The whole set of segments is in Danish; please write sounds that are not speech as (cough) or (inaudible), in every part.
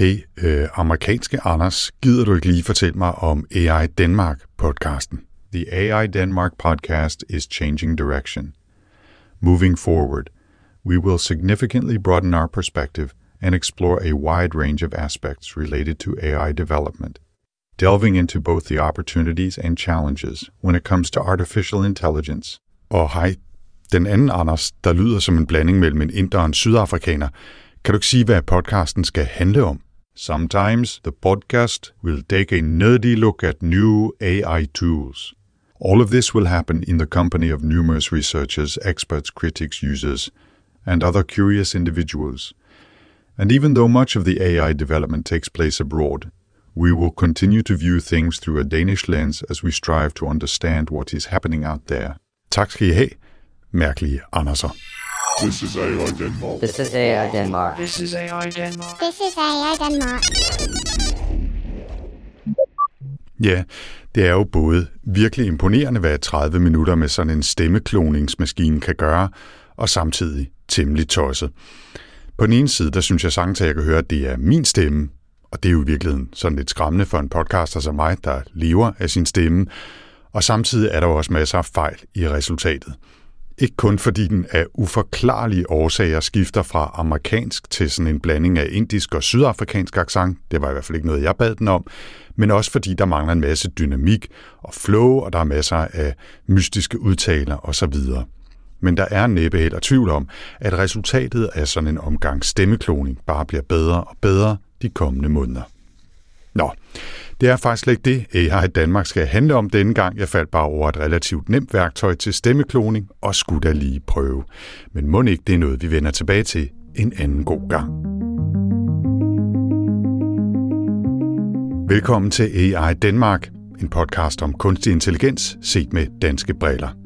Hey, øh, amerikanske Anders, gider du ikke lige fortælle mig om AI Denmark-podcasten? The AI Denmark podcast is changing direction. Moving forward, we will significantly broaden our perspective and explore a wide range of aspects related to AI development, delving into both the opportunities and challenges when it comes to artificial intelligence. Og hej, den anden Anders, der lyder som en blanding mellem en inder og en sydafrikaner. Kan du ikke sige, hvad podcasten skal handle om? Sometimes the podcast will take a nerdy look at new AI tools. All of this will happen in the company of numerous researchers, experts, critics, users, and other curious individuals. And even though much of the AI development takes place abroad, we will continue to view things through a Danish lens as we strive to understand what is happening out there. Tak skal I have, mærkelige. This is AI Denmark. This is AI Denmark. This is AI Denmark. This is AI Denmark. Ja, det er jo både virkelig imponerende, hvad 30 minutter med sådan en stemmekloningsmaskine kan gøre, og samtidig temmelig tosset. På den ene side, der synes jeg sagtens, at jeg kan høre, at det er min stemme, og det er jo i virkeligheden sådan lidt skræmmende for en podcaster som mig, der lever af sin stemme, og samtidig er der jo også masser af fejl i resultatet. Ikke kun fordi den af uforklarlige årsager skifter fra amerikansk til sådan en blanding af indisk og sydafrikansk accent, det var i hvert fald ikke noget, jeg bad den om, men også fordi der mangler en masse dynamik og flow, og der er masser af mystiske udtaler osv. Men der er næppe heller tvivl om, at resultatet af sådan en omgang stemmekloning bare bliver bedre og bedre de kommende måneder. Nå, det er faktisk slet ikke det, AI Danmark skal handle om denne gang. Jeg faldt bare over et relativt nemt værktøj til stemmekloning og skulle da lige prøve. Men må ikke det er noget, vi vender tilbage til en anden god gang. Velkommen til AI Danmark, en podcast om kunstig intelligens set med danske briller.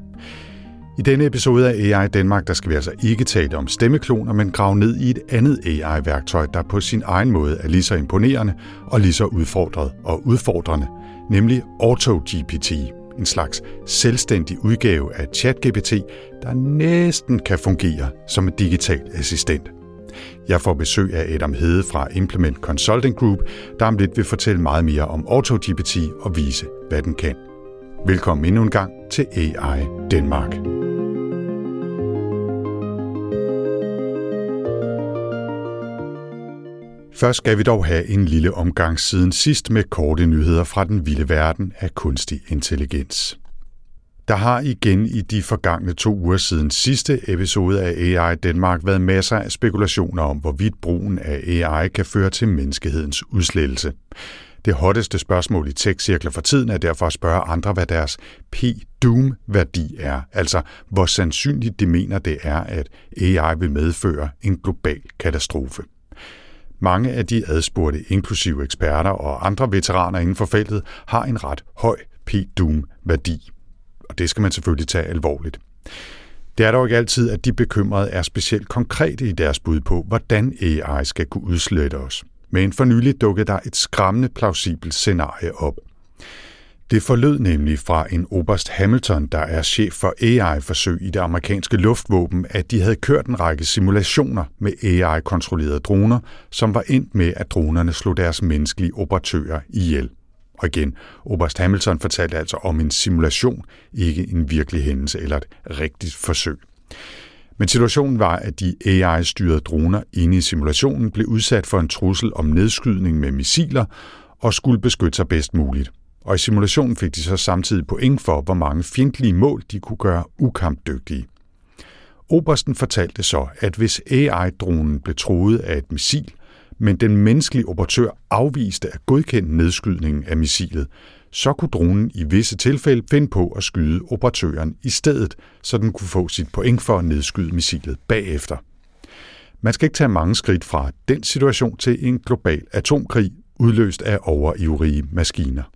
I denne episode af AI Danmark, der skal vi altså ikke tale om stemmekloner, men grave ned i et andet AI-værktøj, der på sin egen måde er lige så imponerende og lige så udfordret og udfordrende, nemlig AutoGPT, en slags selvstændig udgave af ChatGPT, der næsten kan fungere som en digital assistent. Jeg får besøg af Adam Hede fra Implement Consulting Group, der om lidt vil fortælle meget mere om AutoGPT og vise, hvad den kan. Velkommen endnu en gang til AI Danmark. Først skal vi dog have en lille omgang siden sidst med korte nyheder fra den vilde verden af kunstig intelligens. Der har igen i de forgangne to uger siden sidste episode af AI Danmark været masser af spekulationer om, hvorvidt brugen af AI kan føre til menneskehedens udslettelse. Det hotteste spørgsmål i tech-cirkler for tiden er derfor at spørge andre, hvad deres P-doom-værdi er, altså hvor sandsynligt de mener det er, at AI vil medføre en global katastrofe. Mange af de adspurgte, inklusive eksperter og andre veteraner inden for feltet, har en ret høj P-doom-værdi. Og det skal man selvfølgelig tage alvorligt. Det er dog ikke altid, at de bekymrede er specielt konkrete i deres bud på, hvordan AI skal kunne udslette os. Men for nylig dukkede der et skræmmende plausibelt scenarie op. Det forlød nemlig fra en Oberst Hamilton, der er chef for AI-forsøg i det amerikanske luftvåben, at de havde kørt en række simulationer med AI-kontrollerede droner, som var endt med, at dronerne slog deres menneskelige operatører ihjel. Og igen, Oberst Hamilton fortalte altså om en simulation, ikke en virkelig hændelse eller et rigtigt forsøg. Men situationen var, at de AI-styrede droner inde i simulationen blev udsat for en trussel om nedskydning med missiler og skulle beskytte sig bedst muligt. Og i simulationen fik de så samtidig point for, hvor mange fjendtlige mål de kunne gøre ukampdygtige. Obersten fortalte så, at hvis AI-dronen blev troet af et missil, men den menneskelige operatør afviste at godkende nedskydningen af missilet, så kunne dronen i visse tilfælde finde på at skyde operatøren i stedet, så den kunne få sit point for at nedskyde missilet bagefter. Man skal ikke tage mange skridt fra den situation til en global atomkrig, udløst af overivrige maskiner.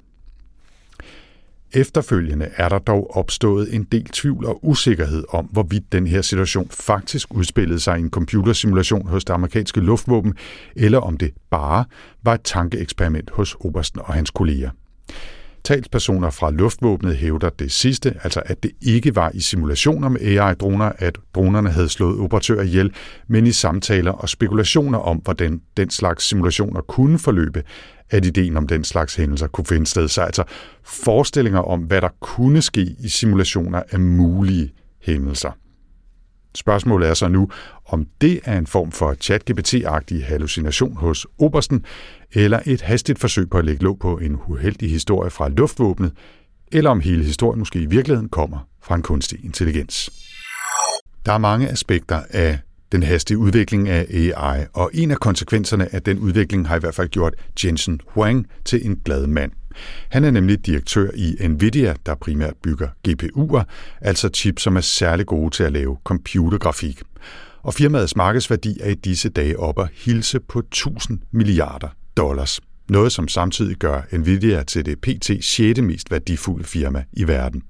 Efterfølgende er der dog opstået en del tvivl og usikkerhed om, hvorvidt den her situation faktisk udspillede sig i en computersimulation hos det amerikanske luftvåben, eller om det bare var et tankeeksperiment hos Obersten og hans kolleger. Talspersoner fra luftvåbnet hævder det sidste, altså at det ikke var i simulationer med AI-droner, at dronerne havde slået operatører ihjel, men i samtaler og spekulationer om, hvordan den slags simulationer kunne forløbe, at ideen om den slags hændelser kunne finde sted. Så altså forestillinger om, hvad der kunne ske i simulationer af mulige hændelser. Spørgsmålet er så nu, om det er en form for chat-GPT-agtig hallucination hos Obersten, eller et hastigt forsøg på at lægge låg på en uheldig historie fra luftvåbnet, eller om hele historien måske i virkeligheden kommer fra en kunstig intelligens. Der er mange aspekter af den hastige udvikling af AI, og en af konsekvenserne af den udvikling har i hvert fald gjort Jensen Huang til en glad mand. Han er nemlig direktør i Nvidia, der primært bygger GPU'er, altså chips, som er særlig gode til at lave computergrafik. Og firmaets markedsværdi er i disse dage oppe at hilse på 1000 milliarder dollars. Noget, som samtidig gør Nvidia til det pt. 6. mest værdifulde firma i verden.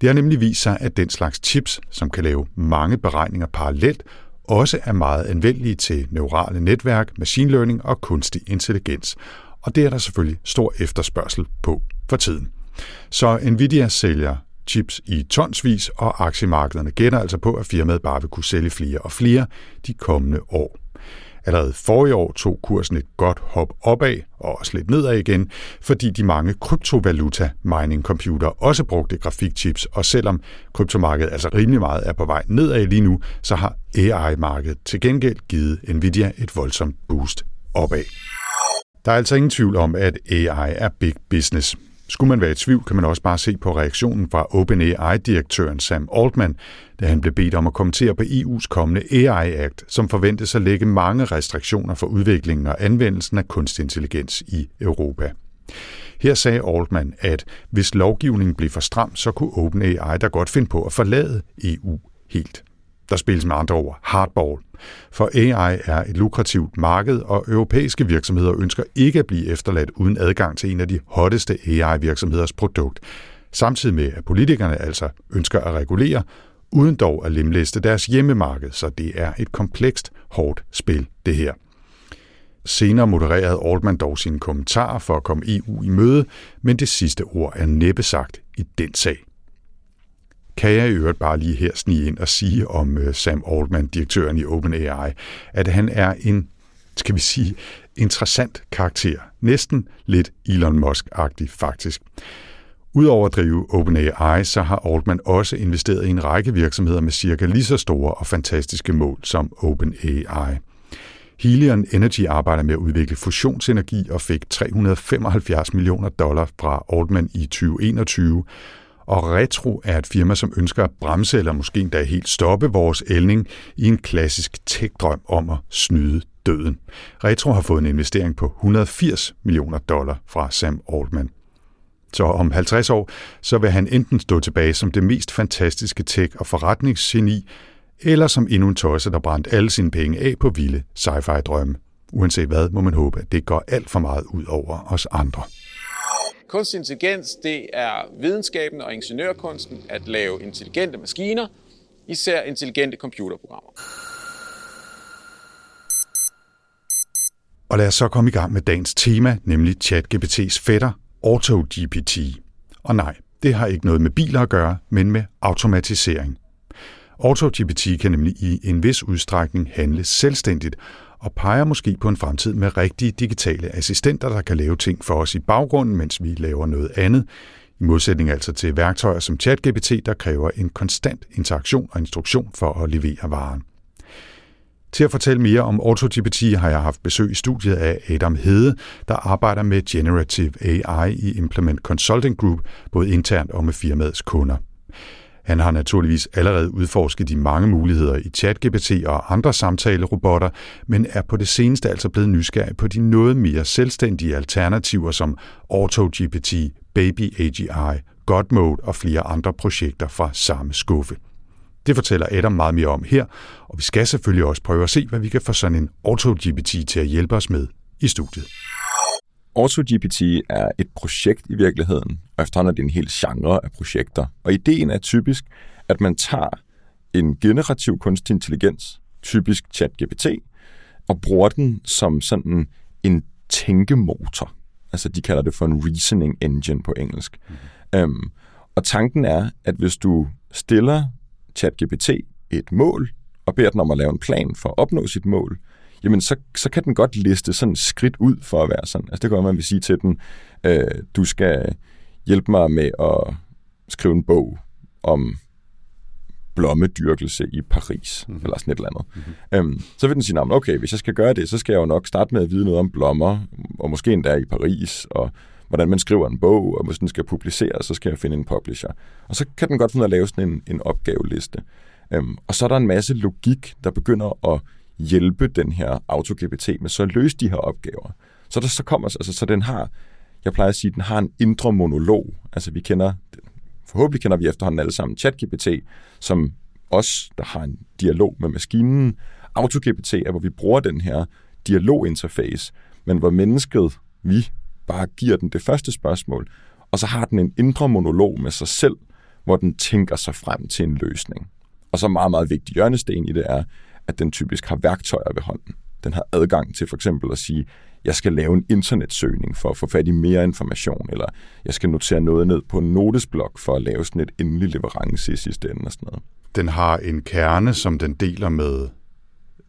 Det har nemlig vist sig, at den slags chips, som kan lave mange beregninger parallelt, også er meget anvendelige til neurale netværk, machine learning og kunstig intelligens. Og det er der selvfølgelig stor efterspørgsel på for tiden. Så Nvidia sælger chips i tonsvis, og aktiemarkederne gætter altså på, at firmaet bare vil kunne sælge flere og flere de kommende år. Allerede forrige år tog kursen et godt hop opad og også lidt nedad igen, fordi de mange kryptovaluta mining computer også brugte grafikchips, og selvom kryptomarkedet altså rimelig meget er på vej nedad lige nu, så har AI-markedet til gengæld givet Nvidia et voldsomt boost opad. Der er altså ingen tvivl om, at AI er big business. Skulle man være i tvivl, kan man også bare se på reaktionen fra OpenAI-direktøren Sam Altman, da han blev bedt om at kommentere på EU's kommende AI Act, som forventes at lægge mange restriktioner for udviklingen og anvendelsen af kunstig intelligens i Europa. Her sagde Altman, at hvis lovgivningen blev for stram, så kunne OpenAI da godt finde på at forlade EU helt. Der spilles med andre ord hardball. For AI er et lukrativt marked, og europæiske virksomheder ønsker ikke at blive efterladt uden adgang til en af de hotteste AI-virksomheders produkt, samtidig med at politikerne altså ønsker at regulere, uden dog at lemlæste deres hjemmemarked, så det er et komplekst, hårdt spil, det her. Senere modererede Altman dog sine kommentarer for at komme EU i møde, men det sidste ord er næppe sagt i den sag kan jeg i øvrigt bare lige her snige ind og sige om øh, Sam Altman, direktøren i OpenAI, at han er en, skal vi sige, interessant karakter. Næsten lidt Elon Musk-agtig faktisk. Udover at drive OpenAI, så har Altman også investeret i en række virksomheder med cirka lige så store og fantastiske mål som OpenAI. Helion Energy arbejder med at udvikle fusionsenergi og fik 375 millioner dollar fra Altman i 2021, og Retro er et firma, som ønsker at bremse eller måske endda helt stoppe vores elning i en klassisk tech-drøm om at snyde døden. Retro har fået en investering på 180 millioner dollar fra Sam Altman. Så om 50 år, så vil han enten stå tilbage som det mest fantastiske tech- og forretningsgeni, eller som endnu en tosse, der brændte alle sine penge af på vilde sci-fi drømme. Uanset hvad, må man håbe, at det går alt for meget ud over os andre. Kunstig intelligens, det er videnskaben og ingeniørkunsten at lave intelligente maskiner, især intelligente computerprogrammer. Og lad os så komme i gang med dagens tema, nemlig ChatGPT's fætter, AutoGPT. Og nej, det har ikke noget med biler at gøre, men med automatisering. AutoGPT kan nemlig i en vis udstrækning handle selvstændigt og peger måske på en fremtid med rigtige digitale assistenter, der kan lave ting for os i baggrunden, mens vi laver noget andet, i modsætning altså til værktøjer som ChatGPT, der kræver en konstant interaktion og instruktion for at levere varen. Til at fortælle mere om AutoGPT har jeg haft besøg i studiet af Adam Hede, der arbejder med Generative AI i Implement Consulting Group, både internt og med firmaets kunder. Han har naturligvis allerede udforsket de mange muligheder i ChatGPT og andre samtalerobotter, men er på det seneste altså blevet nysgerrig på de noget mere selvstændige alternativer som AutoGPT, Baby AGI, Godmode og flere andre projekter fra samme skuffe. Det fortæller Adam meget mere om her, og vi skal selvfølgelig også prøve at se, hvad vi kan få sådan en AutoGPT til at hjælpe os med i studiet. AutoGPT er et projekt i virkeligheden, og efterhånden er det en hel genre af projekter. Og ideen er typisk, at man tager en generativ kunstig intelligens, typisk ChatGPT, og bruger den som sådan en tænkemotor. Altså, de kalder det for en reasoning engine på engelsk. Mm. Øhm, og tanken er, at hvis du stiller ChatGPT et mål, og beder den om at lave en plan for at opnå sit mål, jamen så, så kan den godt liste sådan skridt ud for at være sådan. Altså det kan man vil sige til den, øh, du skal hjælpe mig med at skrive en bog om blommedyrkelse i Paris, mm-hmm. eller sådan et eller andet. Mm-hmm. Øhm, så vil den sige, okay, hvis jeg skal gøre det, så skal jeg jo nok starte med at vide noget om blommer, og måske endda i Paris, og hvordan man skriver en bog, og hvis den skal publiceres, så skal jeg finde en publisher. Og så kan den godt finde at lave sådan en, en opgaveliste. Øhm, og så er der en masse logik, der begynder at hjælpe den her AutoGPT med så at løse de her opgaver. Så der så kommer, altså, så den har, jeg plejer at sige, den har en indre monolog. Altså vi kender, forhåbentlig kender vi efterhånden alle sammen ChatGPT, som os, der har en dialog med maskinen. AutoGPT er, hvor vi bruger den her dialoginterface, men hvor mennesket, vi, bare giver den det første spørgsmål, og så har den en indre monolog med sig selv, hvor den tænker sig frem til en løsning. Og så meget, meget vigtig hjørnesten i det er, at den typisk har værktøjer ved hånden. Den har adgang til for eksempel at sige, jeg skal lave en internetsøgning for at få fat i mere information, eller jeg skal notere noget ned på en notesblok for at lave sådan et endelig leverance i sidste ende og sådan noget. Den har en kerne, som den deler med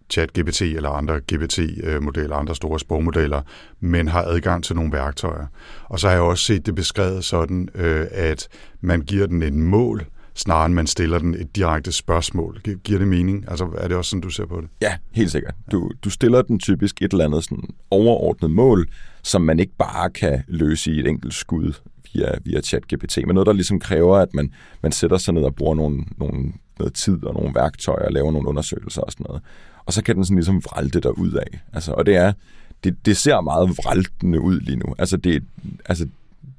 ChatGPT eller andre GPT-modeller, andre store sprogmodeller, men har adgang til nogle værktøjer. Og så har jeg også set det beskrevet sådan, øh, at man giver den en mål, snarere end man stiller den et direkte spørgsmål. Giver det mening? Altså, er det også sådan, du ser på det? Ja, helt sikkert. Du, du stiller den typisk et eller andet sådan overordnet mål, som man ikke bare kan løse i et enkelt skud via, via ChatGPT, men noget, der ligesom kræver, at man, man sætter sig ned og bruger nogle, nogle, noget tid og nogle værktøjer og laver nogle undersøgelser og sådan noget. Og så kan den sådan ligesom vralte der ud af. Altså, og det er, det, det ser meget vraltende ud lige nu. Altså det, altså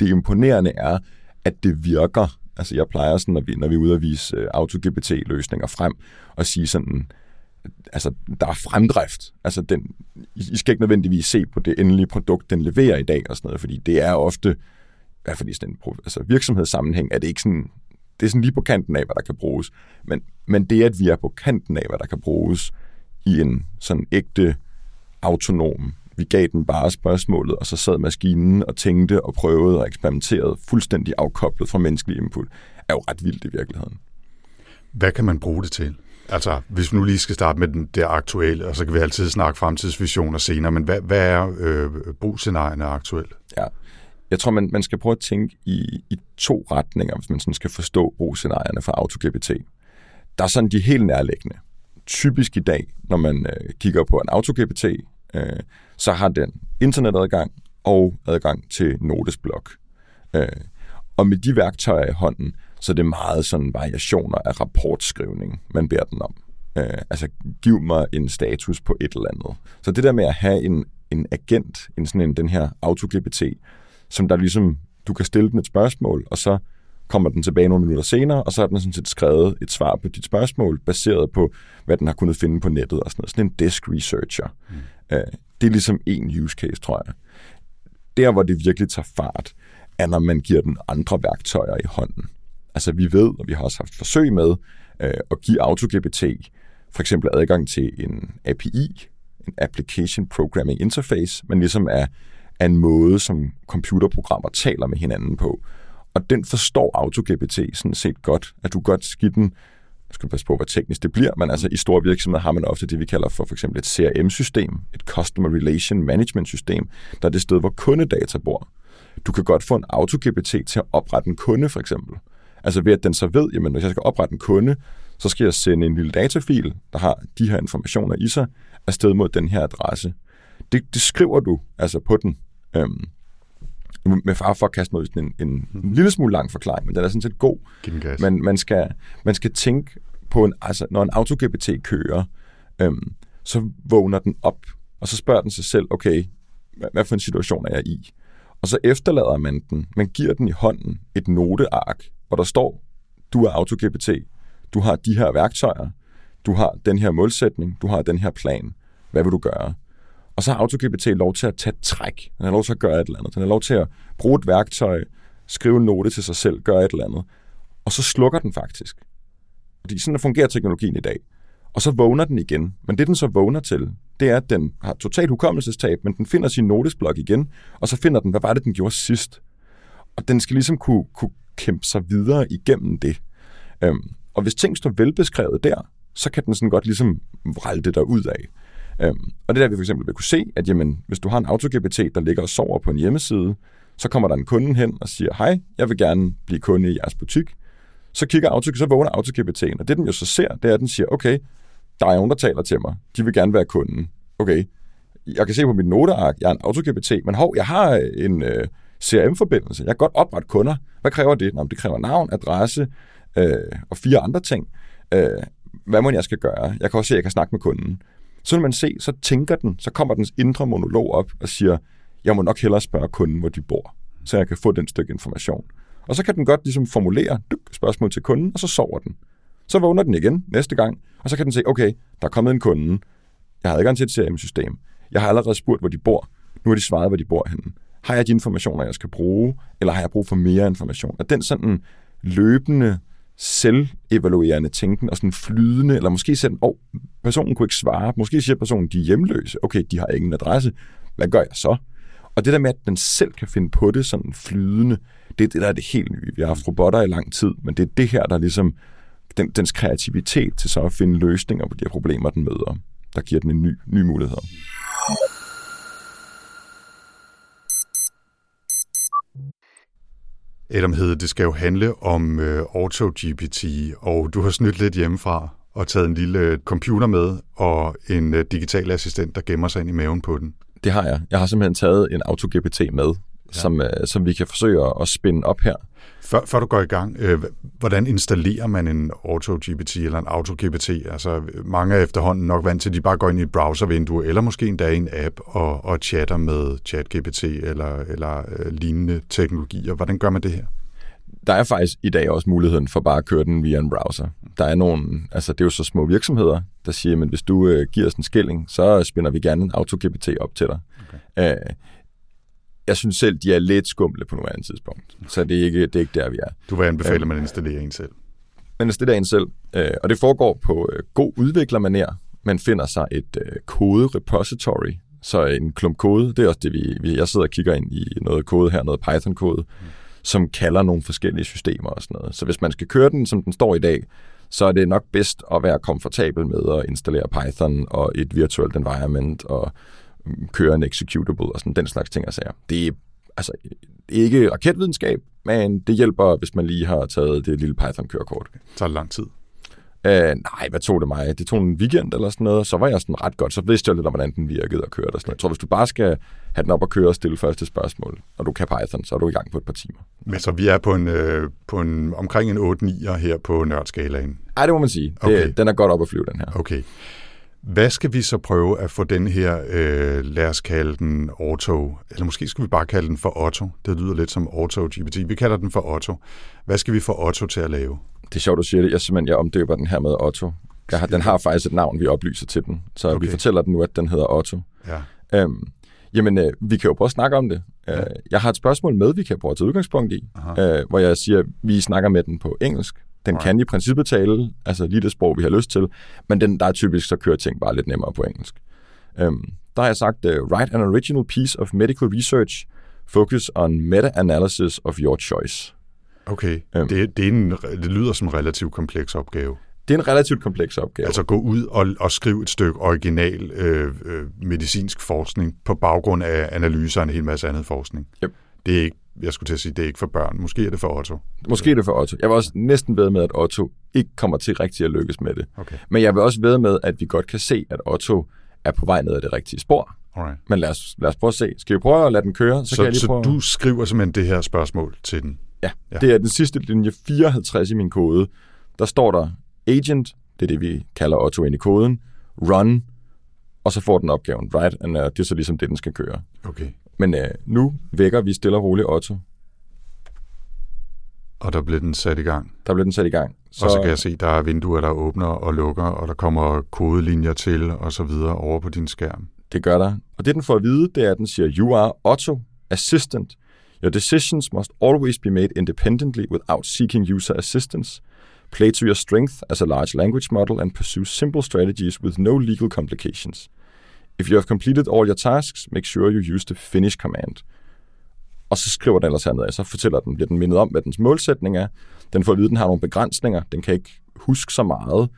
det imponerende er, at det virker Altså jeg plejer sådan, når vi, når vi er ude at vise uh, AutoGPT-løsninger frem, og sige sådan, altså der er fremdrift. Altså den, I skal ikke nødvendigvis se på det endelige produkt, den leverer i dag og sådan noget, fordi det er ofte, i hvert fald i sådan en altså virksomhedssammenhæng, er det ikke sådan, det er sådan lige på kanten af, hvad der kan bruges. Men, men det, at vi er på kanten af, hvad der kan bruges i en sådan ægte autonom vi gav den bare spørgsmålet, og så sad maskinen og tænkte og prøvede og eksperimenterede fuldstændig afkoblet fra menneskelig input, er jo ret vildt i virkeligheden. Hvad kan man bruge det til? Altså, hvis vi nu lige skal starte med den der aktuelle, og så kan vi altid snakke fremtidsvisioner senere, men hvad, hvad er øh, brugsscenarierne aktuelt? Ja, jeg tror, man, man skal prøve at tænke i, i to retninger, hvis man sådan skal forstå brugsscenarierne for AutoGPT. Der er sådan de helt nærliggende. Typisk i dag, når man øh, kigger på en AutoGPT, øh, så har den internetadgang og adgang til notesblok. Øh, og med de værktøjer i hånden, så er det meget sådan variationer af rapportskrivning, man beder den om. Øh, altså, giv mig en status på et eller andet. Så det der med at have en, en agent, en sådan en, den her AutoGPT, som der ligesom, du kan stille den et spørgsmål, og så kommer den tilbage nogle minutter senere, og så har den sådan set skrevet et svar på dit spørgsmål, baseret på, hvad den har kunnet finde på nettet og sådan noget. Sådan en desk researcher. Mm. Øh, det er ligesom en use case, tror jeg. Der, hvor det virkelig tager fart, er, når man giver den andre værktøjer i hånden. Altså, vi ved, og vi har også haft forsøg med, øh, at give AutoGPT for eksempel adgang til en API, en Application Programming Interface, men ligesom er, er en måde, som computerprogrammer taler med hinanden på. Og den forstår AutoGPT sådan set godt, at du godt skal den skal passe på, hvad teknisk det bliver, men altså i store virksomheder har man ofte det, vi kalder for for eksempel et CRM-system, et Customer Relation Management system, der er det sted, hvor kundedata bor. Du kan godt få en AutoGPT til at oprette en kunde, for eksempel. Altså ved at den så ved, jamen hvis jeg skal oprette en kunde, så skal jeg sende en lille datafil, der har de her informationer i sig, afsted mod den her adresse. Det, det skriver du altså på den. Øhm, med far for at kaste noget en, en, en lille smule lang forklaring, men den er sådan set god. Men man skal, man skal tænke på, en, altså, når en AutoGPT kører, øhm, så vågner den op, og så spørger den sig selv, okay, hvad, hvad for en situation er jeg i? Og så efterlader man den, man giver den i hånden et noteark, hvor der står, du er AutoGPT, du har de her værktøjer, du har den her målsætning, du har den her plan. Hvad vil du gøre? Og så har AutoGPT lov til at tage træk. Den har lov til at gøre et eller andet. Den har lov til at bruge et værktøj, skrive en note til sig selv, gøre et eller andet. Og så slukker den faktisk. Fordi sådan fungerer teknologien i dag. og så vågner den igen. Men det, den så vågner til, det er, at den har totalt hukommelsestab, men den finder sin notesblok igen, og så finder den, hvad var det, den gjorde sidst. Og den skal ligesom kunne, kunne kæmpe sig videre igennem det. Øhm, og hvis ting står velbeskrevet der, så kan den sådan godt ligesom vrælde det der ud af. Øhm, og det der, vi for eksempel vil kunne se, at jamen, hvis du har en AutoGPT, der ligger og sover på en hjemmeside, så kommer der en kunde hen og siger, hej, jeg vil gerne blive kunde i jeres butik. Så kigger Auto, så vågner AutoGPT'en, og det den jo så ser, det er, at den siger, okay, der er nogen, der taler til mig. De vil gerne være kunden. Okay, jeg kan se på mit noteark, jeg er en AutoGPT, men hov, jeg har øh, en øh, CRM-forbindelse. Jeg kan godt oprette kunder. Hvad kræver det? Nå, det kræver navn, adresse øh, og fire andre ting. Øh, hvad må jeg skal gøre? Jeg kan også se, at jeg kan snakke med kunden. Så når man se, så tænker den, så kommer dens indre monolog op og siger, jeg må nok hellere spørge kunden, hvor de bor, så jeg kan få den stykke information. Og så kan den godt ligesom formulere dyk, spørgsmål til kunden, og så sover den. Så vågner den igen næste gang, og så kan den se, okay, der er kommet en kunde, jeg har adgang til et CRM-system, jeg har allerede spurgt, hvor de bor, nu har de svaret, hvor de bor henne. Har jeg de informationer, jeg skal bruge, eller har jeg brug for mere information? Er den sådan løbende selvevaluerende tænken og sådan flydende, eller måske selv, åh, oh, personen kunne ikke svare, måske siger personen, de er hjemløse, okay, de har ingen adresse, hvad gør jeg så? Og det der med, at den selv kan finde på det sådan flydende, det er det, der er det helt nye. Vi har haft robotter i lang tid, men det er det her, der ligesom, den, dens kreativitet til så at finde løsninger på de her problemer, den møder, der giver den en ny, ny mulighed. Adam Hede, det skal jo handle om øh, AutoGPT, og du har snydt lidt hjemmefra og taget en lille øh, computer med og en øh, digital assistent, der gemmer sig ind i maven på den. Det har jeg. Jeg har simpelthen taget en AutoGPT med, ja. som, øh, som vi kan forsøge at spænde op her. Før, før du går i gang, øh, hvordan installerer man en AutoGPT eller en AutoGPT? Altså, mange er efterhånden nok vant til, at de bare går ind i et browservindue, eller måske endda i en app og, og chatter med ChatGPT eller, eller øh, lignende teknologier. Hvordan gør man det her? Der er faktisk i dag også muligheden for bare at køre den via en browser. Der er nogle, altså det er jo så små virksomheder, der siger, at hvis du øh, giver os en skilling, så spinder vi gerne en AutoGPT op til dig. Okay. Øh, jeg synes selv, de er lidt skumle på nuværende tidspunkt. Så det er ikke, det er ikke der, vi er. Du vil anbefale, at man installerer en selv? Man installerer en selv, øh, og det foregår på øh, god udviklermaner. Man finder sig et øh, kode-repository, så en klump kode, det er også det, vi, vi jeg sidder og kigger ind i noget kode her, noget Python-kode, mm. som kalder nogle forskellige systemer og sådan noget. Så hvis man skal køre den, som den står i dag, så er det nok bedst at være komfortabel med at installere Python og et virtuelt environment og køre en executable og sådan den slags ting og sager. Det er altså ikke raketvidenskab, men det hjælper, hvis man lige har taget det lille Python-kørekort. Det tager lang tid. Uh, nej, hvad tog det mig? Det tog en weekend eller sådan noget, så var jeg sådan ret godt. Så vidste jeg lidt om, hvordan den virkede og kørte. Og sådan noget. Jeg tror, hvis du bare skal have den op og køre og stille første spørgsmål, og du kan Python, så er du i gang på et par timer. Men så vi er på en, øh, på en omkring en 8-9'er her på nørdskalaen? Nej, det må man sige. Okay. Det, den er godt op at flyve, den her. Okay. Hvad skal vi så prøve at få den her, øh, lad os kalde den Auto, eller måske skal vi bare kalde den for Otto. Det lyder lidt som Auto-GPT. Vi kalder den for Otto. Hvad skal vi få Otto til at lave? Det er sjovt, du siger det. Jeg simpelthen jeg omdøber den her med Otto. Jeg har, den har faktisk et navn, vi oplyser til den. Så okay. vi fortæller den nu, at den hedder Otto. Ja. Øhm, jamen, øh, vi kan jo prøve at snakke om det. Ja. Øh, jeg har et spørgsmål med, vi kan prøve at tage udgangspunkt i, øh, hvor jeg siger, at vi snakker med den på engelsk. Den right. kan i princippet tale, altså lige det sprog, vi har lyst til, men den, der er typisk, så kører ting bare lidt nemmere på engelsk. Um, der har jeg sagt, uh, write an original piece of medical research, focus on meta-analysis of your choice. Okay, um, det, det, er en, det lyder som en relativt kompleks opgave. Det er en relativt kompleks opgave. Altså gå ud og, og skrive et stykke original øh, øh, medicinsk forskning på baggrund af analyser og en hel masse andet forskning. Yep. Det er ikke jeg skulle til at sige, det er ikke for børn. Måske er det for Otto. Måske er det for Otto. Jeg vil også næsten ved med, at Otto ikke kommer til rigtig at lykkes med det. Okay. Men jeg vil også ved med, at vi godt kan se, at Otto er på vej ned ad det rigtige spor. Alright. Men lad os, lad os prøve at se. Skal vi prøve at lade den køre? Så, så, kan jeg lige prøve... så du skriver simpelthen det her spørgsmål til den? Ja. ja, det er den sidste linje 54 i min kode. Der står der agent, det er det, vi kalder Otto ind i koden, run, og så får den opgaven, right? And, uh, det er så ligesom det, den skal køre. Okay. Men øh, nu vækker vi stille og roligt Otto. Og der bliver den sat i gang. Der bliver den sat i gang. Så... Og så kan jeg se, der er vinduer, der åbner og lukker, og der kommer kodelinjer til og så videre over på din skærm. Det gør der. Og det, den får at vide, det er, at den siger, You are Otto, assistant. Your decisions must always be made independently without seeking user assistance. Play to your strength as a large language model and pursue simple strategies with no legal complications. If you have completed all your tasks, make sure you use the finish command. Og så skriver den ellers hernede, så fortæller den, bliver den mindet om, hvad dens målsætning er. Den får at vide, at den har nogle begrænsninger. Den kan ikke huske så meget,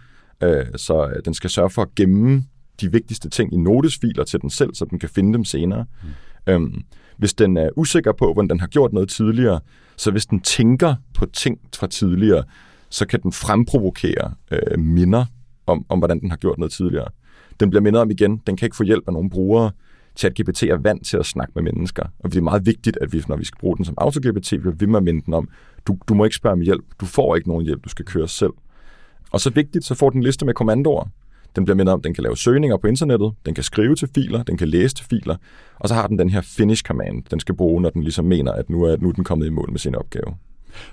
øh, så den skal sørge for at gemme de vigtigste ting i notesfiler til den selv, så den kan finde dem senere. Mm. Øhm, hvis den er usikker på, hvordan den har gjort noget tidligere, så hvis den tænker på ting fra tidligere, så kan den fremprovokere øh, minder om, om, hvordan den har gjort noget tidligere. Den bliver mindet om igen. Den kan ikke få hjælp af nogle brugere. ChatGPT er vant til at snakke med mennesker, og det er meget vigtigt, at vi, når vi skal bruge den som AutoGPT, vi ved med at minde den om, du, du må ikke spørge om hjælp, du får ikke nogen hjælp, du skal køre selv. Og så vigtigt, så får den en liste med kommandoer. Den bliver mindet om, at den kan lave søgninger på internettet, den kan skrive til filer, den kan læse til filer, og så har den den her finish command, den skal bruge, når den ligesom mener, at nu er, nu er den kommet i mål med sin opgave.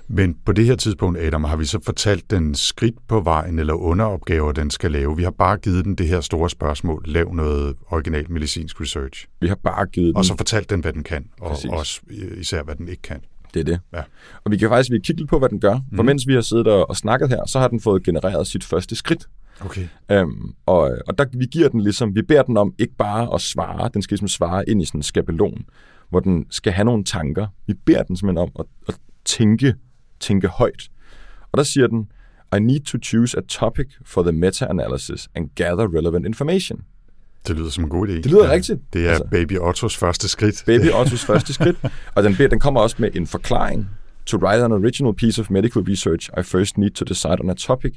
Men på det her tidspunkt, Adam, har vi så fortalt den skridt på vejen eller underopgaver, den skal lave. Vi har bare givet den det her store spørgsmål. Lav noget original medicinsk research. Vi har bare givet den... Og så fortalt den, hvad den kan, og Præcis. også især, hvad den ikke kan. Det er det. Ja. Og vi kan faktisk vi kigge lidt på, hvad den gør. For mm. mens vi har siddet og snakket her, så har den fået genereret sit første skridt. Okay. Øhm, og, og der, vi giver den ligesom, vi beder den om ikke bare at svare, den skal ligesom svare ind i sådan en skabelon, hvor den skal have nogle tanker. Vi beder den simpelthen om at, at tænke, tænke højt. Og der siger den, I need to choose a topic for the meta-analysis and gather relevant information. Det lyder som en god idé. Det lyder ja, rigtigt. Det er altså, Baby Ottos første skridt. Baby (laughs) Ottos første skridt. Og den, den kommer også med en forklaring. To write an original piece of medical research, I first need to decide on a topic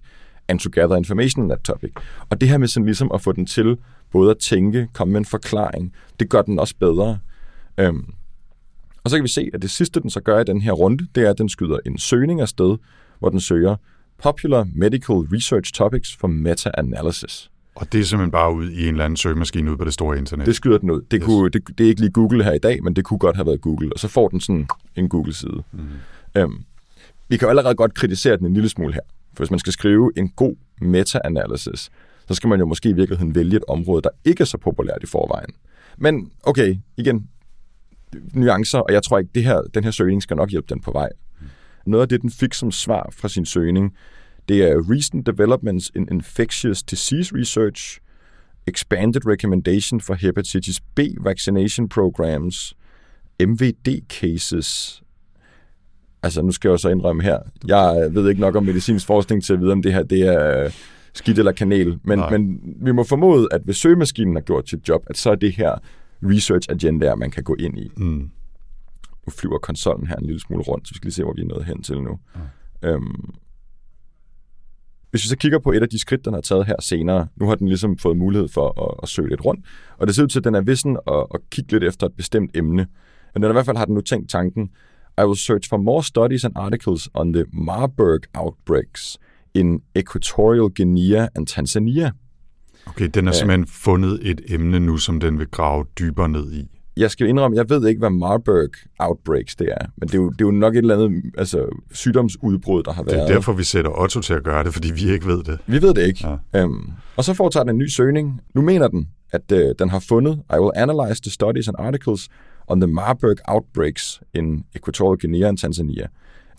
and to gather information on that topic. Og det her med sådan ligesom at få den til både at tænke, komme med en forklaring, det gør den også bedre. Øhm, og så kan vi se, at det sidste, den så gør i den her runde, det er, at den skyder en søgning afsted, hvor den søger Popular Medical Research Topics for Meta-Analysis. Og det er simpelthen bare ud i en eller anden søgemaskine ude på det store internet? Det skyder den ud. Det, yes. kunne, det, det er ikke lige Google her i dag, men det kunne godt have været Google. Og så får den sådan en Google-side. Mm. Øhm, vi kan allerede godt kritisere den en lille smule her. For hvis man skal skrive en god meta-analysis, så skal man jo måske i virkeligheden vælge et område, der ikke er så populært i forvejen. Men okay, igen, nuancer, og jeg tror ikke, det her, den her søgning skal nok hjælpe den på vej. Noget af det, den fik som svar fra sin søgning, det er Recent Developments in Infectious Disease Research, Expanded Recommendation for Hepatitis B Vaccination Programs, MVD Cases. Altså, nu skal jeg jo så indrømme her, jeg ved ikke nok om medicinsk forskning til at vide, om det her det er skidt eller kanel, men, men vi må formode, at hvis søgemaskinen har gjort sit job, at så er det her research agenda, man kan gå ind i. Mm. Nu flyver konsollen her en lille smule rundt, så vi skal lige se, hvor vi er nået hen til nu. Mm. Øhm, hvis vi så kigger på et af de skridt, den har taget her senere, nu har den ligesom fået mulighed for at, at søge lidt rundt, og det ser ud til, at den er vissen at, at kigge lidt efter et bestemt emne. Men den i hvert fald har den nu tænkt tanken, I will search for more studies and articles on the Marburg outbreaks in Equatorial Guinea and Tanzania. Okay, den har simpelthen fundet et emne nu, som den vil grave dybere ned i. Jeg skal indrømme, jeg ved ikke, hvad Marburg outbreaks det er, men det er jo, det er jo nok et eller andet altså, sygdomsudbrud, der har været. Det er derfor, vi sætter Otto til at gøre det, fordi vi ikke ved det. Vi ved det ikke. Ja. Um, og så foretager den en ny søgning. Nu mener den, at uh, den har fundet, I will analyze the studies and articles on the Marburg outbreaks in Equatorial Guinea and Tanzania.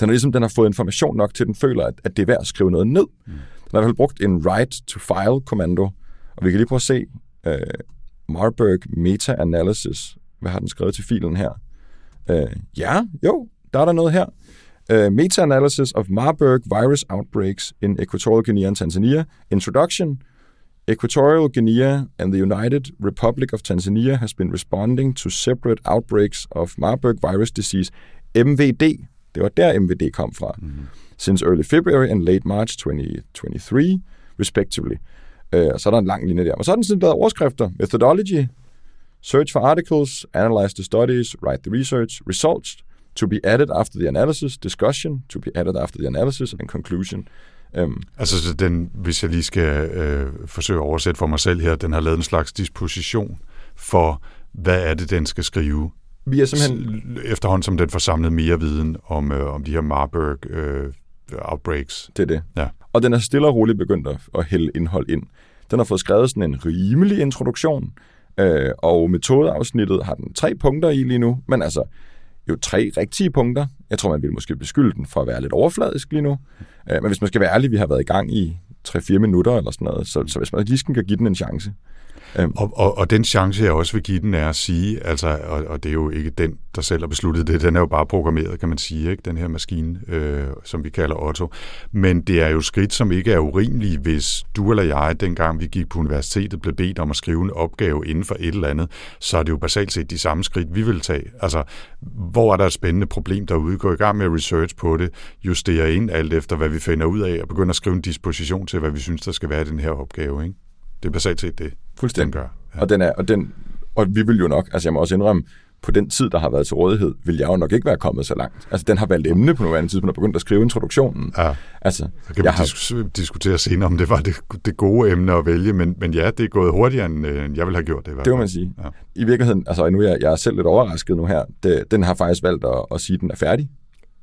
Den har ligesom den har fået information nok til, at den føler, at, at det er værd at skrive noget ned. Mm. Den har i hvert fald brugt en write-to-file-kommando, og vi kan lige prøve at se uh, Marburg Meta-Analysis. Hvad har den skrevet til filen her? Uh, ja, jo, der er der noget her. Uh, Meta-analysis of Marburg virus outbreaks in Equatorial Guinea and Tanzania. Introduction. Equatorial Guinea and the United Republic of Tanzania has been responding to separate outbreaks of Marburg virus disease, MVD. Det var der MVD kom fra. Mm-hmm. Since early February and late March 2023, respectively. Øh, og så er der en lang linje der. Og så er den sådan lavet overskrifter. Methodology, search for articles, analyze the studies, write the research, results, to be added after the analysis, discussion, to be added after the analysis, and conclusion. Um, altså, så den, hvis jeg lige skal øh, forsøge at oversætte for mig selv her, den har lavet en slags disposition for, hvad er det, den skal skrive, vi er simpelthen... efterhånden som den får samlet mere viden om, øh, om de her Marburg øh, outbreaks. Det er det. Ja. Og den er stille og roligt begyndt at, at hælde indhold ind. Den har fået skrevet sådan en rimelig introduktion, øh, og metodeafsnittet har den tre punkter i lige nu, men altså, jo tre rigtige punkter. Jeg tror, man vil måske beskylde den for at være lidt overfladisk lige nu. Øh, men hvis man skal være ærlig, vi har været i gang i 3-4 minutter eller sådan noget, så, så hvis man lige skal give den en chance, Øhm. Og, og, og den chance, jeg også vil give den, er at sige, altså, og, og det er jo ikke den, der selv har besluttet det, den er jo bare programmeret, kan man sige, ikke? den her maskine, øh, som vi kalder Otto. Men det er jo skridt, som ikke er urimelige, hvis du eller jeg, dengang vi gik på universitetet, blev bedt om at skrive en opgave inden for et eller andet, så er det jo basalt set de samme skridt, vi vil tage. Altså, hvor er der et spændende problem derude? Gå i gang med research på det, justere ind alt efter, hvad vi finder ud af, og begynde at skrive en disposition til, hvad vi synes, der skal være i den her opgave. Ikke? Det er basalt set det. Fuldstændig. Den gør. Ja. Og, den er, og, den, og vi vil jo nok, altså jeg må også indrømme, på den tid, der har været til rådighed, vil jeg jo nok ikke være kommet så langt. Altså, den har valgt emne på nuværende tidspunkt og begyndt at skrive introduktionen. Ja. Altså, så kan vi har... diskutere senere, om det var det, det gode emne at vælge, men, men ja, det er gået hurtigere, end, øh, end jeg ville have gjort det. Det må man sige. Ja. I virkeligheden, altså nu er jeg, jeg er selv lidt overrasket nu her, det, den har faktisk valgt at, at sige, at den er færdig.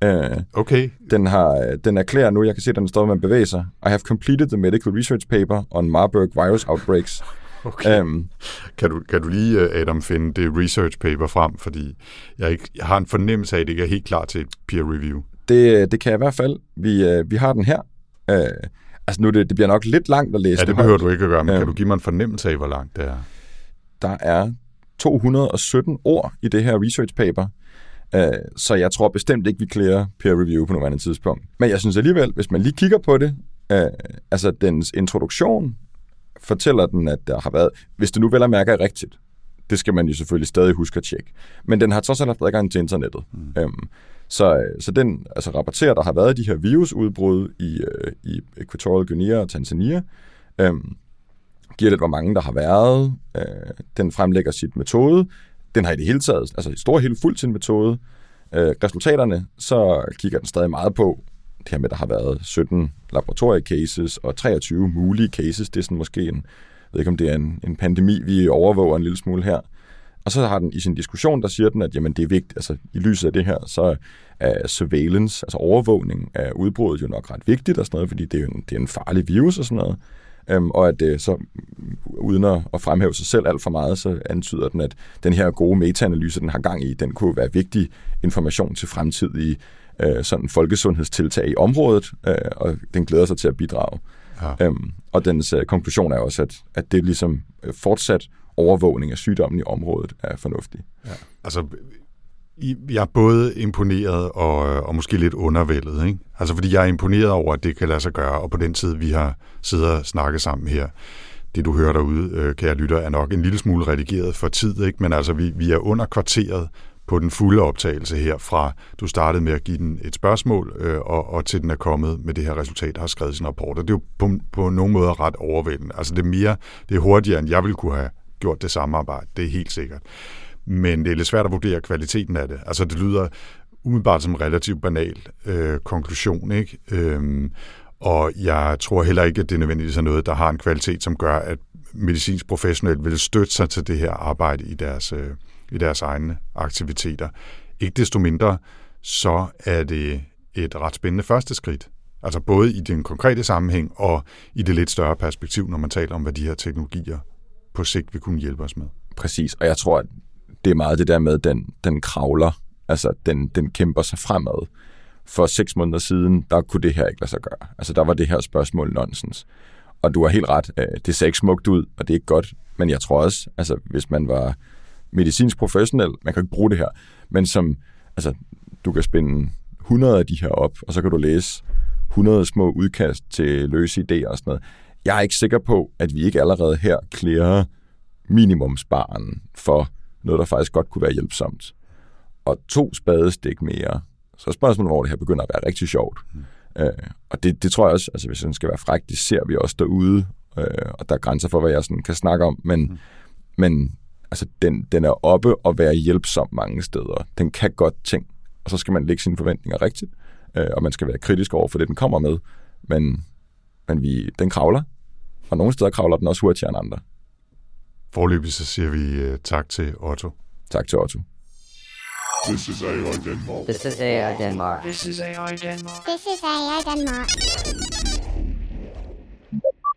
Uh, okay. Den, har, den erklærer nu, jeg kan se, at den står med at bevæge sig. I have completed the medical research paper on Marburg virus outbreaks. (laughs) Okay. Um, kan, du, kan du lige, øh, Adam, finde det research paper frem, fordi jeg, ikke, jeg har en fornemmelse af, at det ikke er helt klar til et peer review. Det, det kan jeg i hvert fald. Vi, uh, vi har den her. Uh, altså nu, det, det bliver nok lidt langt at læse. Ja, det behøver du ikke at gøre, men uh, kan du give mig en fornemmelse af, hvor langt det er? Der er 217 ord i det her research paper. Uh, så jeg tror bestemt ikke, vi klæder peer review på nuværende tidspunkt. Men jeg synes alligevel, hvis man lige kigger på det, uh, altså dens introduktion fortæller den, at der har været, hvis det nu vel at mærke er rigtigt, det skal man jo selvfølgelig stadig huske at tjekke. Men den har trods alt haft adgang til internettet. Mm. Øhm, så, så den altså, rapporterer, der har været de her virusudbrud i, øh, i Equatorial Guinea og Tanzania. Øhm, giver lidt, hvor mange der har været. Øh, den fremlægger sit metode. Den har i det hele taget, altså i stor hele fuldt sin metode. Øh, resultaterne, så kigger den stadig meget på, det her med, at der har været 17 laboratoriecases og 23 mulige cases. Det er sådan måske en, jeg ved ikke om det er en, en pandemi, vi overvåger en lille smule her. Og så har den i sin diskussion, der siger den, at jamen, det er vigtigt, altså i lyset af det her, så er surveillance, altså overvågning af udbruddet jo nok ret vigtigt og sådan noget, fordi det er jo en, det er en farlig virus og sådan noget. Øhm, og at det så, uden at, at fremhæve sig selv alt for meget, så antyder den, at den her gode metaanalyse, den har gang i, den kunne være vigtig information til fremtidige øh, sådan folkesundhedstiltag i området, øh, og den glæder sig til at bidrage. Ja. Øhm, og dens øh, konklusion er også, at, at det ligesom øh, fortsat overvågning af sygdommen i området er fornuftig. Ja. Altså, jeg er både imponeret og, øh, og måske lidt undervældet. Ikke? Altså, fordi jeg er imponeret over, at det kan lade sig gøre, og på den tid, vi har siddet og snakket sammen her, det du hører derude, kan kære lytter, er nok en lille smule redigeret for tid, ikke? men altså, vi, vi er under kvarteret på den fulde optagelse her fra, du startede med at give den et spørgsmål, øh, og, og til den er kommet med det her resultat, har skrevet sin rapport. Og det er jo på, på nogle måder ret overvældende. Altså det er mere, det er hurtigere, end jeg ville kunne have gjort det samme arbejde. Det er helt sikkert. Men det er lidt svært at vurdere kvaliteten af det. Altså det lyder umiddelbart som en relativt banal øh, konklusion, ikke? Øhm, og jeg tror heller ikke, at det nødvendigvis er noget, der har en kvalitet, som gør, at medicinsk professionelt vil støtte sig til det her arbejde i deres, øh, i deres egne aktiviteter. Ikke desto mindre, så er det et ret spændende første skridt. Altså både i den konkrete sammenhæng og i det lidt større perspektiv, når man taler om, hvad de her teknologier på sigt vil kunne hjælpe os med. Præcis, og jeg tror, at det er meget det der med, at den, den kravler, altså den, den kæmper sig fremad. For seks måneder siden, der kunne det her ikke lade sig gøre. Altså der var det her spørgsmål nonsens. Og du har helt ret, øh, det ser ikke smukt ud, og det er ikke godt, men jeg tror også, altså hvis man var medicinsk professionel, man kan ikke bruge det her, men som, altså, du kan spænde 100 af de her op, og så kan du læse 100 små udkast til løse idéer og sådan noget. Jeg er ikke sikker på, at vi ikke allerede her klæder minimumsbaren for noget, der faktisk godt kunne være hjælpsomt. Og to spadestik mere. Så er spørgsmålet, hvor det her begynder at være rigtig sjovt. Mm. Øh, og det, det tror jeg også, altså hvis den skal være fræk, det ser vi også derude, øh, og der er grænser for, hvad jeg sådan kan snakke om, men, mm. men altså den, den er oppe og være hjælpsom mange steder. Den kan godt ting, og så skal man lægge sine forventninger rigtigt, øh, og man skal være kritisk over for det, den kommer med. Men, men vi, den kravler, og nogle steder kravler den også hurtigere end andre. Forløbig så siger vi uh, tak til Otto. Tak til Otto. This is AI Denmark. This is AI Denmark. This is AI Denmark. This is AI Denmark.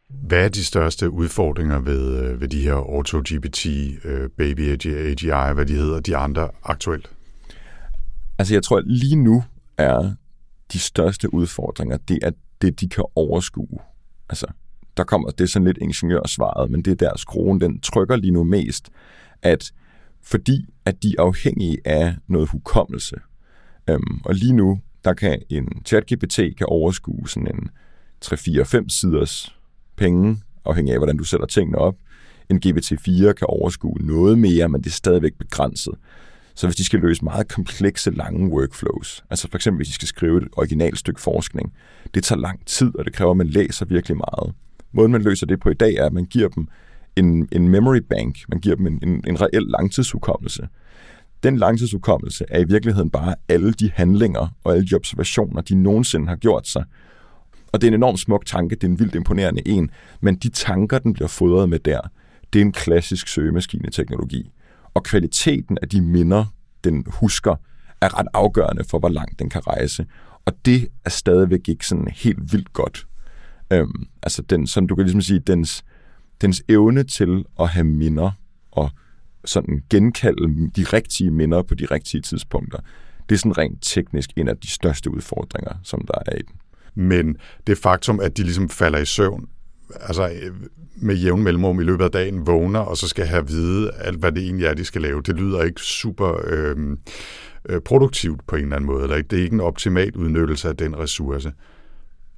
Hvad er de største udfordringer ved, øh, ved de her AutoGPT, uh, Baby AGI, hvad de hedder, de andre aktuelt? Altså jeg tror, at lige nu er de største udfordringer, det er det, de kan overskue. Altså, der kommer, det er sådan lidt ingeniørsvaret, men det er der skruen, den trykker lige nu mest, at fordi at de er afhængige af noget hukommelse. Øhm, og lige nu, der kan en ChatGPT kan overskue sådan en 3-4-5 siders penge, afhængig af, hvordan du sætter tingene op. En GPT-4 kan overskue noget mere, men det er stadigvæk begrænset. Så hvis de skal løse meget komplekse, lange workflows, altså for eksempel hvis de skal skrive et originalt stykke forskning, det tager lang tid, og det kræver, at man læser virkelig meget. Måden, man løser det på i dag, er, at man giver dem en, en memory bank, man giver dem en, en, en reel langtidshukommelse. Den langtidshukommelse er i virkeligheden bare alle de handlinger og alle de observationer, de nogensinde har gjort sig. Og det er en enormt smuk tanke, det er en vildt imponerende en, men de tanker, den bliver fodret med der, det er en klassisk søgemaskineteknologi. Og kvaliteten af de minder, den husker, er ret afgørende for, hvor langt den kan rejse. Og det er stadigvæk ikke sådan helt vildt godt. Øhm, altså, den, sådan, du kan ligesom sige, dens, dens evne til at have minder og sådan genkalde de rigtige minder på de rigtige tidspunkter, det er sådan rent teknisk en af de største udfordringer, som der er i den. Men det faktum, at de ligesom falder i søvn, altså øh, med jævn mellemrum i løbet af dagen vågner, og så skal have at vide alt, hvad det egentlig er, de skal lave, det lyder ikke super øhm, øh, produktivt på en eller anden måde, eller det er ikke en optimal udnyttelse af den ressource.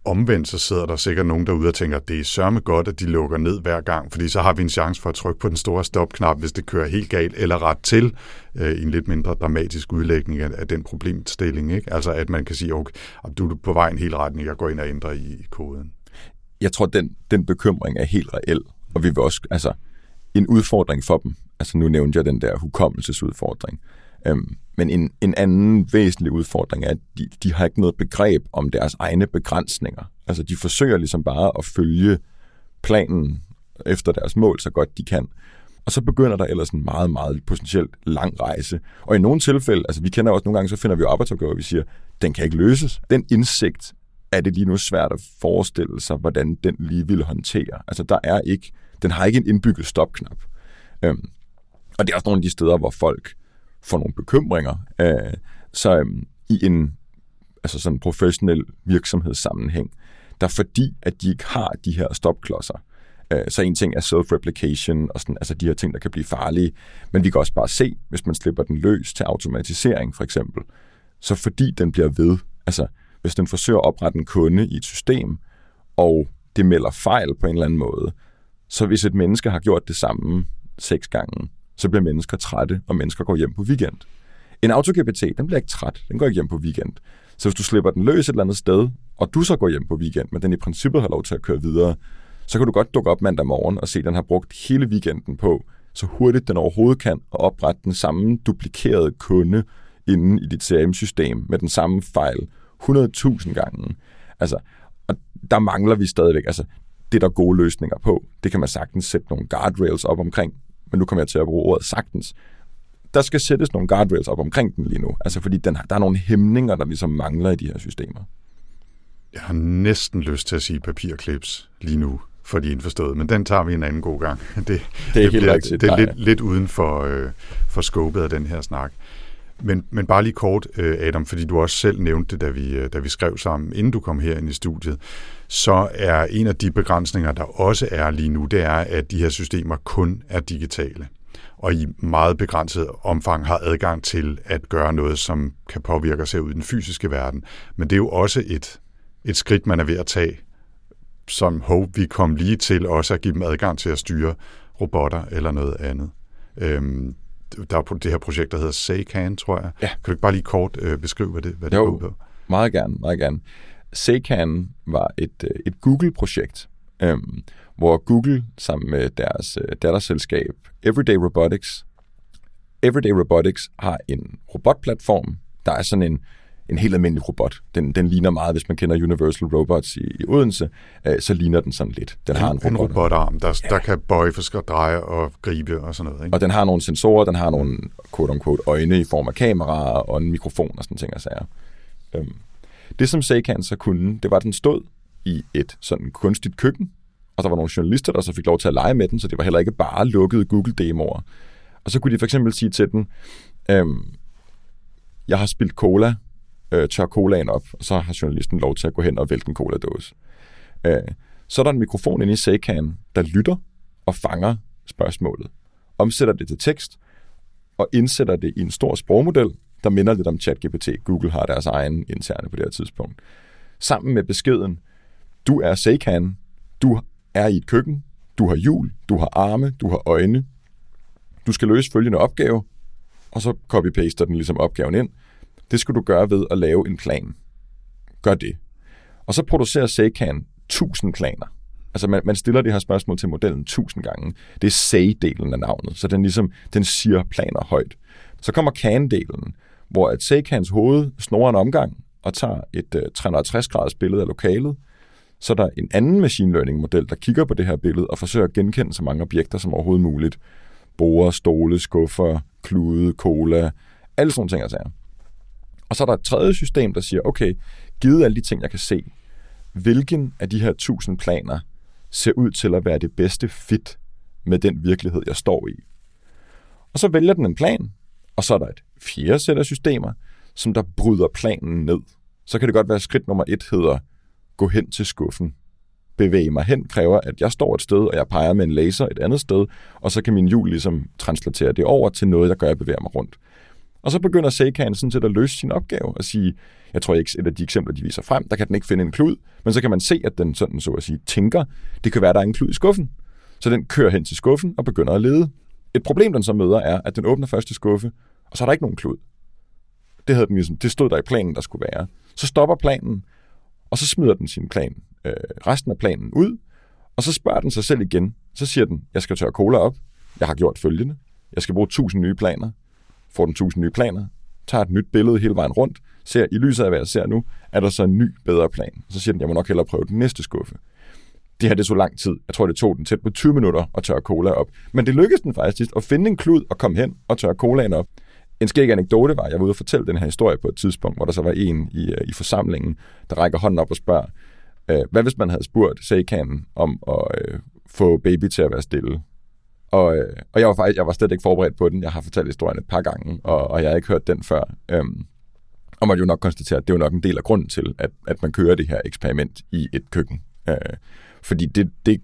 Omvendt så sidder der sikkert nogen derude og tænker, at det er sørme godt, at de lukker ned hver gang, fordi så har vi en chance for at trykke på den store stopknap, hvis det kører helt galt, eller ret til øh, en lidt mindre dramatisk udlægning af, af den problemstilling. Ikke? Altså at man kan sige, okay, du er på vej en hel retning, jeg går ind og ændrer i, i koden. Jeg tror, den, den bekymring er helt reel, og vi vil også, altså en udfordring for dem, altså nu nævnte jeg den der hukommelsesudfordring, øhm, men en, en anden væsentlig udfordring er, at de, de har ikke noget begreb om deres egne begrænsninger. Altså de forsøger ligesom bare at følge planen efter deres mål så godt de kan. Og så begynder der ellers en meget, meget potentielt lang rejse. Og i nogle tilfælde, altså vi kender også nogle gange, så finder vi jo arbejdsopgaver, og vi siger, den kan ikke løses. Den indsigt er det lige nu svært at forestille sig, hvordan den lige vil håndtere. Altså der er ikke, den har ikke en indbygget stopknap. Øhm, og det er også nogle af de steder, hvor folk for nogle bekymringer. Øh, så øh, i en altså sådan professionel virksomhedssammenhæng, der fordi, at de ikke har de her stopklodser, øh, så en ting er self-replication og sådan, altså de her ting, der kan blive farlige, men vi kan også bare se, hvis man slipper den løs til automatisering for eksempel, så fordi den bliver ved, altså hvis den forsøger at oprette en kunde i et system, og det melder fejl på en eller anden måde, så hvis et menneske har gjort det samme seks gange, så bliver mennesker trætte, og mennesker går hjem på weekend. En AutoGPT, den bliver ikke træt, den går ikke hjem på weekend. Så hvis du slipper den løs et eller andet sted, og du så går hjem på weekend, men den i princippet har lov til at køre videre, så kan du godt dukke op mandag morgen og se, at den har brugt hele weekenden på, så hurtigt den overhovedet kan, at oprette den samme duplikerede kunde inde i dit CRM-system med den samme fejl 100.000 gange. Altså, og der mangler vi stadigvæk, altså, det er der gode løsninger på. Det kan man sagtens sætte nogle guardrails op omkring, men nu kommer jeg til at bruge ordet sagtens. Der skal sættes nogle guardrails op omkring den lige nu, altså fordi den, der er nogle hæmninger, der ligesom mangler i de her systemer. Jeg har næsten lyst til at sige papirklips lige nu, for de indforstået, men den tager vi en anden god gang. (laughs) Det, det er, det bliver, rigtigt, det er lidt, lidt uden for, øh, for skåbet af den her snak. Men, men bare lige kort, øh, Adam, fordi du også selv nævnte det, da vi, øh, da vi skrev sammen, inden du kom her ind i studiet, så er en af de begrænsninger, der også er lige nu, det er, at de her systemer kun er digitale og i meget begrænset omfang har adgang til at gøre noget, som kan påvirke os ud i den fysiske verden. Men det er jo også et, et skridt, man er ved at tage, som håb vi kom lige til også at give dem adgang til at styre robotter eller noget andet. Øhm, der er det her projekt, der hedder Saycan, tror jeg. Ja. Kan du ikke bare lige kort øh, beskrive, hvad det, hvad det jo, går på? meget gerne, meget gerne. Saycan var et, øh, et Google-projekt, øhm, hvor Google sammen med deres øh, datterselskab Everyday Robotics, Everyday Robotics har en robotplatform, der er sådan en en helt almindelig robot. Den, den ligner meget, hvis man kender Universal Robots i, i Odense, øh, så ligner den sådan lidt. Den en, har en, en robot. robotarm, der, ja. der kan bøje, for dreje og gribe og sådan noget. Ikke? Og den har nogle sensorer, den har nogle quote-unquote øjne i form af kameraer og en mikrofon og sådan ting og sager. Øhm. Det som Saycan så kunne, det var, at den stod i et sådan kunstigt køkken, og der var nogle journalister, der så fik lov til at lege med den, så det var heller ikke bare lukkede Google-demoer. Og så kunne de for eksempel sige til den, øhm, jeg har spildt cola, øh, tør colaen op, og så har journalisten lov til at gå hen og vælte en cola-dåse. Øh, så er der en mikrofon inde i sækagen, der lytter og fanger spørgsmålet, omsætter det til tekst, og indsætter det i en stor sprogmodel, der minder lidt om ChatGPT. Google har deres egen interne på det her tidspunkt. Sammen med beskeden, du er Saycan, du er i et køkken, du har hjul, du har arme, du har øjne, du skal løse følgende opgave, og så copy-paster den ligesom opgaven ind. Det skal du gøre ved at lave en plan. Gør det. Og så producerer Saycan 1000 planer. Altså man, man stiller det her spørgsmål til modellen 1000 gange. Det er say-delen af navnet, så den ligesom den siger planer højt. Så kommer can-delen, hvor at Saycans hoved snorer en omgang og tager et øh, uh, 360-graders billede af lokalet. Så er der en anden machine learning-model, der kigger på det her billede og forsøger at genkende så mange objekter som overhovedet muligt. Borer, stole, skuffer, klude, cola, alle sådan ting og sager. Og så er der et tredje system, der siger, okay, givet alle de ting, jeg kan se, hvilken af de her tusind planer ser ud til at være det bedste fit med den virkelighed, jeg står i. Og så vælger den en plan, og så er der et fjerde sæt af systemer, som der bryder planen ned. Så kan det godt være, at skridt nummer et hedder, gå hen til skuffen. Bevæge mig hen kræver, at jeg står et sted, og jeg peger med en laser et andet sted, og så kan min hjul ligesom translatere det over til noget, der gør, at jeg bevæger mig rundt. Og så begynder Saycan sådan set at løse sin opgave og sige, jeg tror ikke, et af de eksempler, de viser frem, der kan den ikke finde en klud, men så kan man se, at den sådan så at sige tænker, det kan være, der er en klud i skuffen. Så den kører hen til skuffen og begynder at lede. Et problem, den så møder, er, at den åbner første skuffe, og så er der ikke nogen klud. Det, havde den ligesom, det stod der i planen, der skulle være. Så stopper planen, og så smider den sin plan, øh, resten af planen ud, og så spørger den sig selv igen. Så siger den, jeg skal tørre cola op. Jeg har gjort følgende. Jeg skal bruge 1000 nye planer. Får den 1000 nye planer. Tager et nyt billede hele vejen rundt. Ser i lyset af, hvad jeg ser nu, er der så en ny, bedre plan. Så siger den, jeg må nok hellere prøve den næste skuffe. Det her det så lang tid. Jeg tror, det tog den tæt på 20 minutter at tørre cola op. Men det lykkedes den faktisk at finde en klud og komme hen og tørre colaen op. En skæg anekdote var, at jeg var ude og fortælle den her historie på et tidspunkt, hvor der så var en i, øh, i forsamlingen, der rækker hånden op og spørger, øh, hvad hvis man havde spurgt Saykanen om at øh, få baby til at være stille? Og, øh, og jeg var faktisk jeg var slet ikke forberedt på den. Jeg har fortalt historien et par gange, og, og jeg har ikke hørt den før. Øhm, og man jo nok konstatere, at det er jo nok en del af grunden til, at, at man kører det her eksperiment i et køkken. Øh, fordi det, det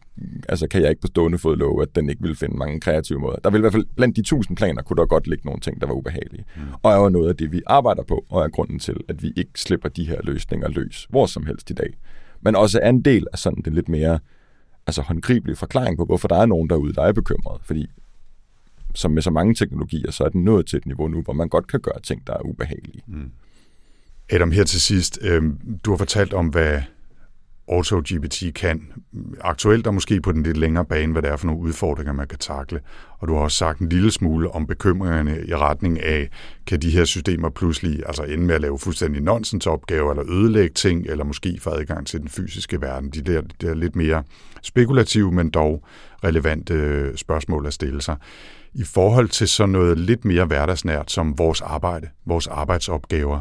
altså kan jeg ikke på stående fod love, at den ikke vil finde mange kreative måder. Der vil i hvert fald blandt de tusind planer, kunne der godt ligge nogle ting, der var ubehagelige. Mm. Og er jo noget af det, vi arbejder på, og er grunden til, at vi ikke slipper de her løsninger løs, hvor som helst i dag. Men også er en del af sådan det lidt mere altså håndgribelig forklaring på, hvorfor der er nogen derude, der er bekymret. Fordi som med så mange teknologier, så er den nået til et niveau nu, hvor man godt kan gøre ting, der er ubehagelige. Mm. Adam, her til sidst, øh, du har fortalt om, hvad AutoGPT kan aktuelt og måske på den lidt længere bane, hvad det er for nogle udfordringer, man kan takle. Og du har også sagt en lille smule om bekymringerne i retning af, kan de her systemer pludselig altså ende med at lave fuldstændig nonsensopgaver, eller ødelægge ting, eller måske få adgang til den fysiske verden. De der, der lidt mere spekulative, men dog relevante øh, spørgsmål at stille sig i forhold til sådan noget lidt mere hverdagsnært som vores arbejde, vores arbejdsopgaver.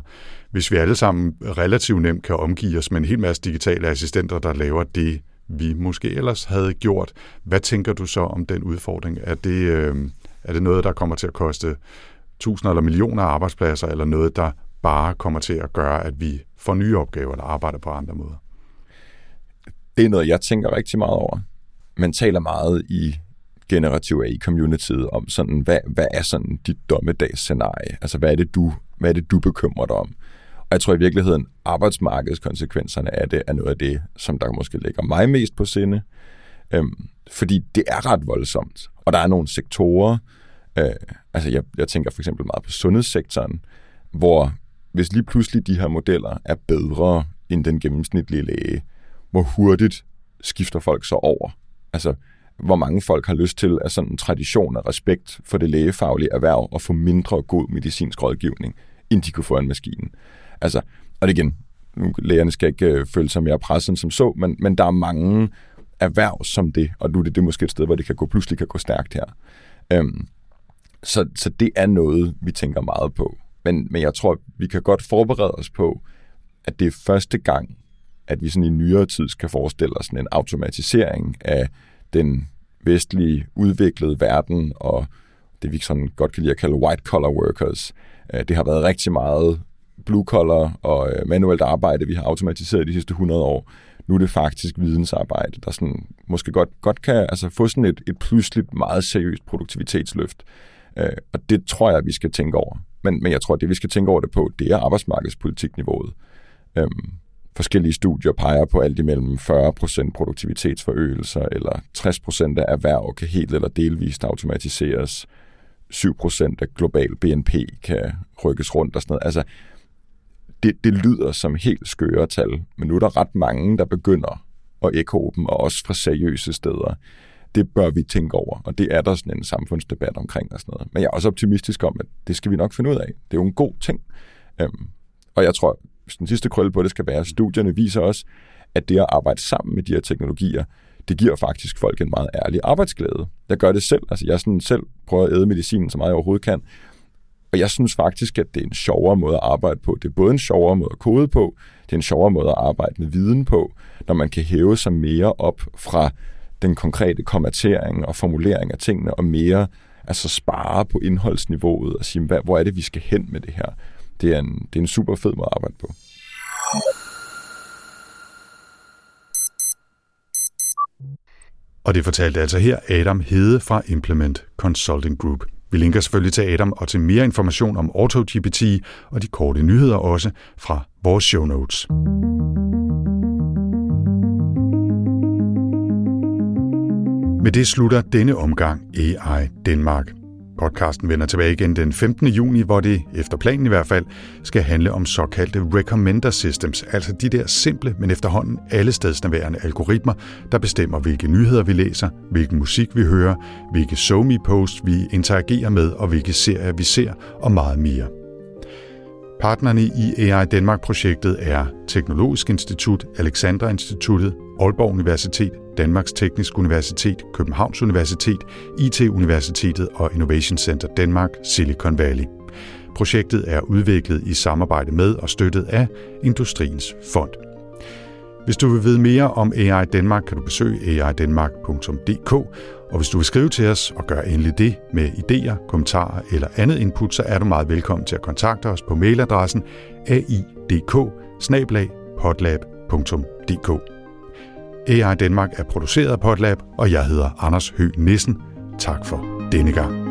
Hvis vi alle sammen relativt nemt kan omgive os med en hel masse digitale assistenter, der laver det, vi måske ellers havde gjort, hvad tænker du så om den udfordring? Er det, øh, er det noget, der kommer til at koste tusinder eller millioner af arbejdspladser, eller noget, der bare kommer til at gøre, at vi får nye opgaver eller arbejder på andre måder? Det er noget, jeg tænker rigtig meget over. Man taler meget i generativ AI-communityet om sådan, hvad, hvad er sådan dit dommedagsscenarie? Altså, hvad er det, du, hvad er det, du bekymrer dig om? Og jeg tror i virkeligheden, arbejdsmarkedskonsekvenserne af det er noget af det, som der måske ligger mig mest på sinde. Øhm, fordi det er ret voldsomt. Og der er nogle sektorer, øh, altså jeg, jeg tænker for eksempel meget på sundhedssektoren, hvor hvis lige pludselig de her modeller er bedre end den gennemsnitlige læge, hvor hurtigt skifter folk så over? Altså, hvor mange folk har lyst til af sådan en tradition og respekt for det lægefaglige erhverv og få mindre god medicinsk rådgivning, end de kunne få en maskine. Altså, og det igen, nu, lægerne skal ikke øh, føle sig mere presset som så, men, men der er mange erhverv som det, og nu er det, det er måske et sted, hvor det kan gå, pludselig kan gå stærkt her. Øhm, så, så det er noget, vi tænker meget på. Men, men jeg tror, vi kan godt forberede os på, at det er første gang, at vi sådan i nyere tid skal forestille os sådan en automatisering af den vestlige udviklede verden og det vi sådan godt kan lide at kalde white collar workers. Øh, det har været rigtig meget blue collar og øh, manuelt arbejde, vi har automatiseret de sidste 100 år. Nu er det faktisk vidensarbejde, der sådan, måske godt, godt kan altså, få sådan et, et pludseligt meget seriøst produktivitetsløft. Øh, og det tror jeg, vi skal tænke over. Men, men jeg tror, at det vi skal tænke over det på, det er arbejdsmarkedspolitikniveauet. Øhm, forskellige studier peger på alt imellem 40% produktivitetsforøgelser, eller 60% af erhverv kan helt eller delvist automatiseres. 7% af global BNP kan rykkes rundt og sådan noget. Altså, det, det lyder som helt skøre tal, men nu er der ret mange, der begynder at ekko dem, og også fra seriøse steder. Det bør vi tænke over, og det er der sådan en samfundsdebat omkring og sådan noget. Men jeg er også optimistisk om, at det skal vi nok finde ud af. Det er jo en god ting. Øhm, og jeg tror, den sidste krølle på det skal være, at studierne viser også, at det at arbejde sammen med de her teknologier, det giver faktisk folk en meget ærlig arbejdsglæde. Jeg gør det selv. Altså, jeg sådan selv prøver at æde medicinen så meget jeg overhovedet kan. Og jeg synes faktisk, at det er en sjovere måde at arbejde på. Det er både en sjovere måde at kode på, det er en sjovere måde at arbejde med viden på, når man kan hæve sig mere op fra den konkrete kommentering og formulering af tingene, og mere altså spare på indholdsniveauet og sige, hvad, hvor er det, vi skal hen med det her. Det er en, det er en super fed måde at arbejde på. Og det fortalte altså her Adam Hede fra Implement Consulting Group. Vi linker selvfølgelig til Adam og til mere information om AutoGPT og de korte nyheder også fra vores show notes. Med det slutter denne omgang AI Danmark. Podcasten vender tilbage igen den 15. juni, hvor det, efter planen i hvert fald, skal handle om såkaldte recommender systems, altså de der simple, men efterhånden alle stedsnærværende algoritmer, der bestemmer, hvilke nyheder vi læser, hvilken musik vi hører, hvilke somi posts vi interagerer med, og hvilke serier vi ser, og meget mere. Partnerne i AI Danmark-projektet er Teknologisk Institut, Alexandra Instituttet, Aalborg Universitet, Danmarks Teknisk Universitet, Københavns Universitet, IT-universitetet og Innovation Center Danmark, Silicon Valley. Projektet er udviklet i samarbejde med og støttet af Industriens Fond. Hvis du vil vide mere om AI Danmark, kan du besøge aidanmark.dk, og hvis du vil skrive til os og gøre endelig det med idéer, kommentarer eller andet input, så er du meget velkommen til at kontakte os på mailadressen aidk AI Danmark er produceret af Potlab, og jeg hedder Anders Høgh Nissen. Tak for denne gang.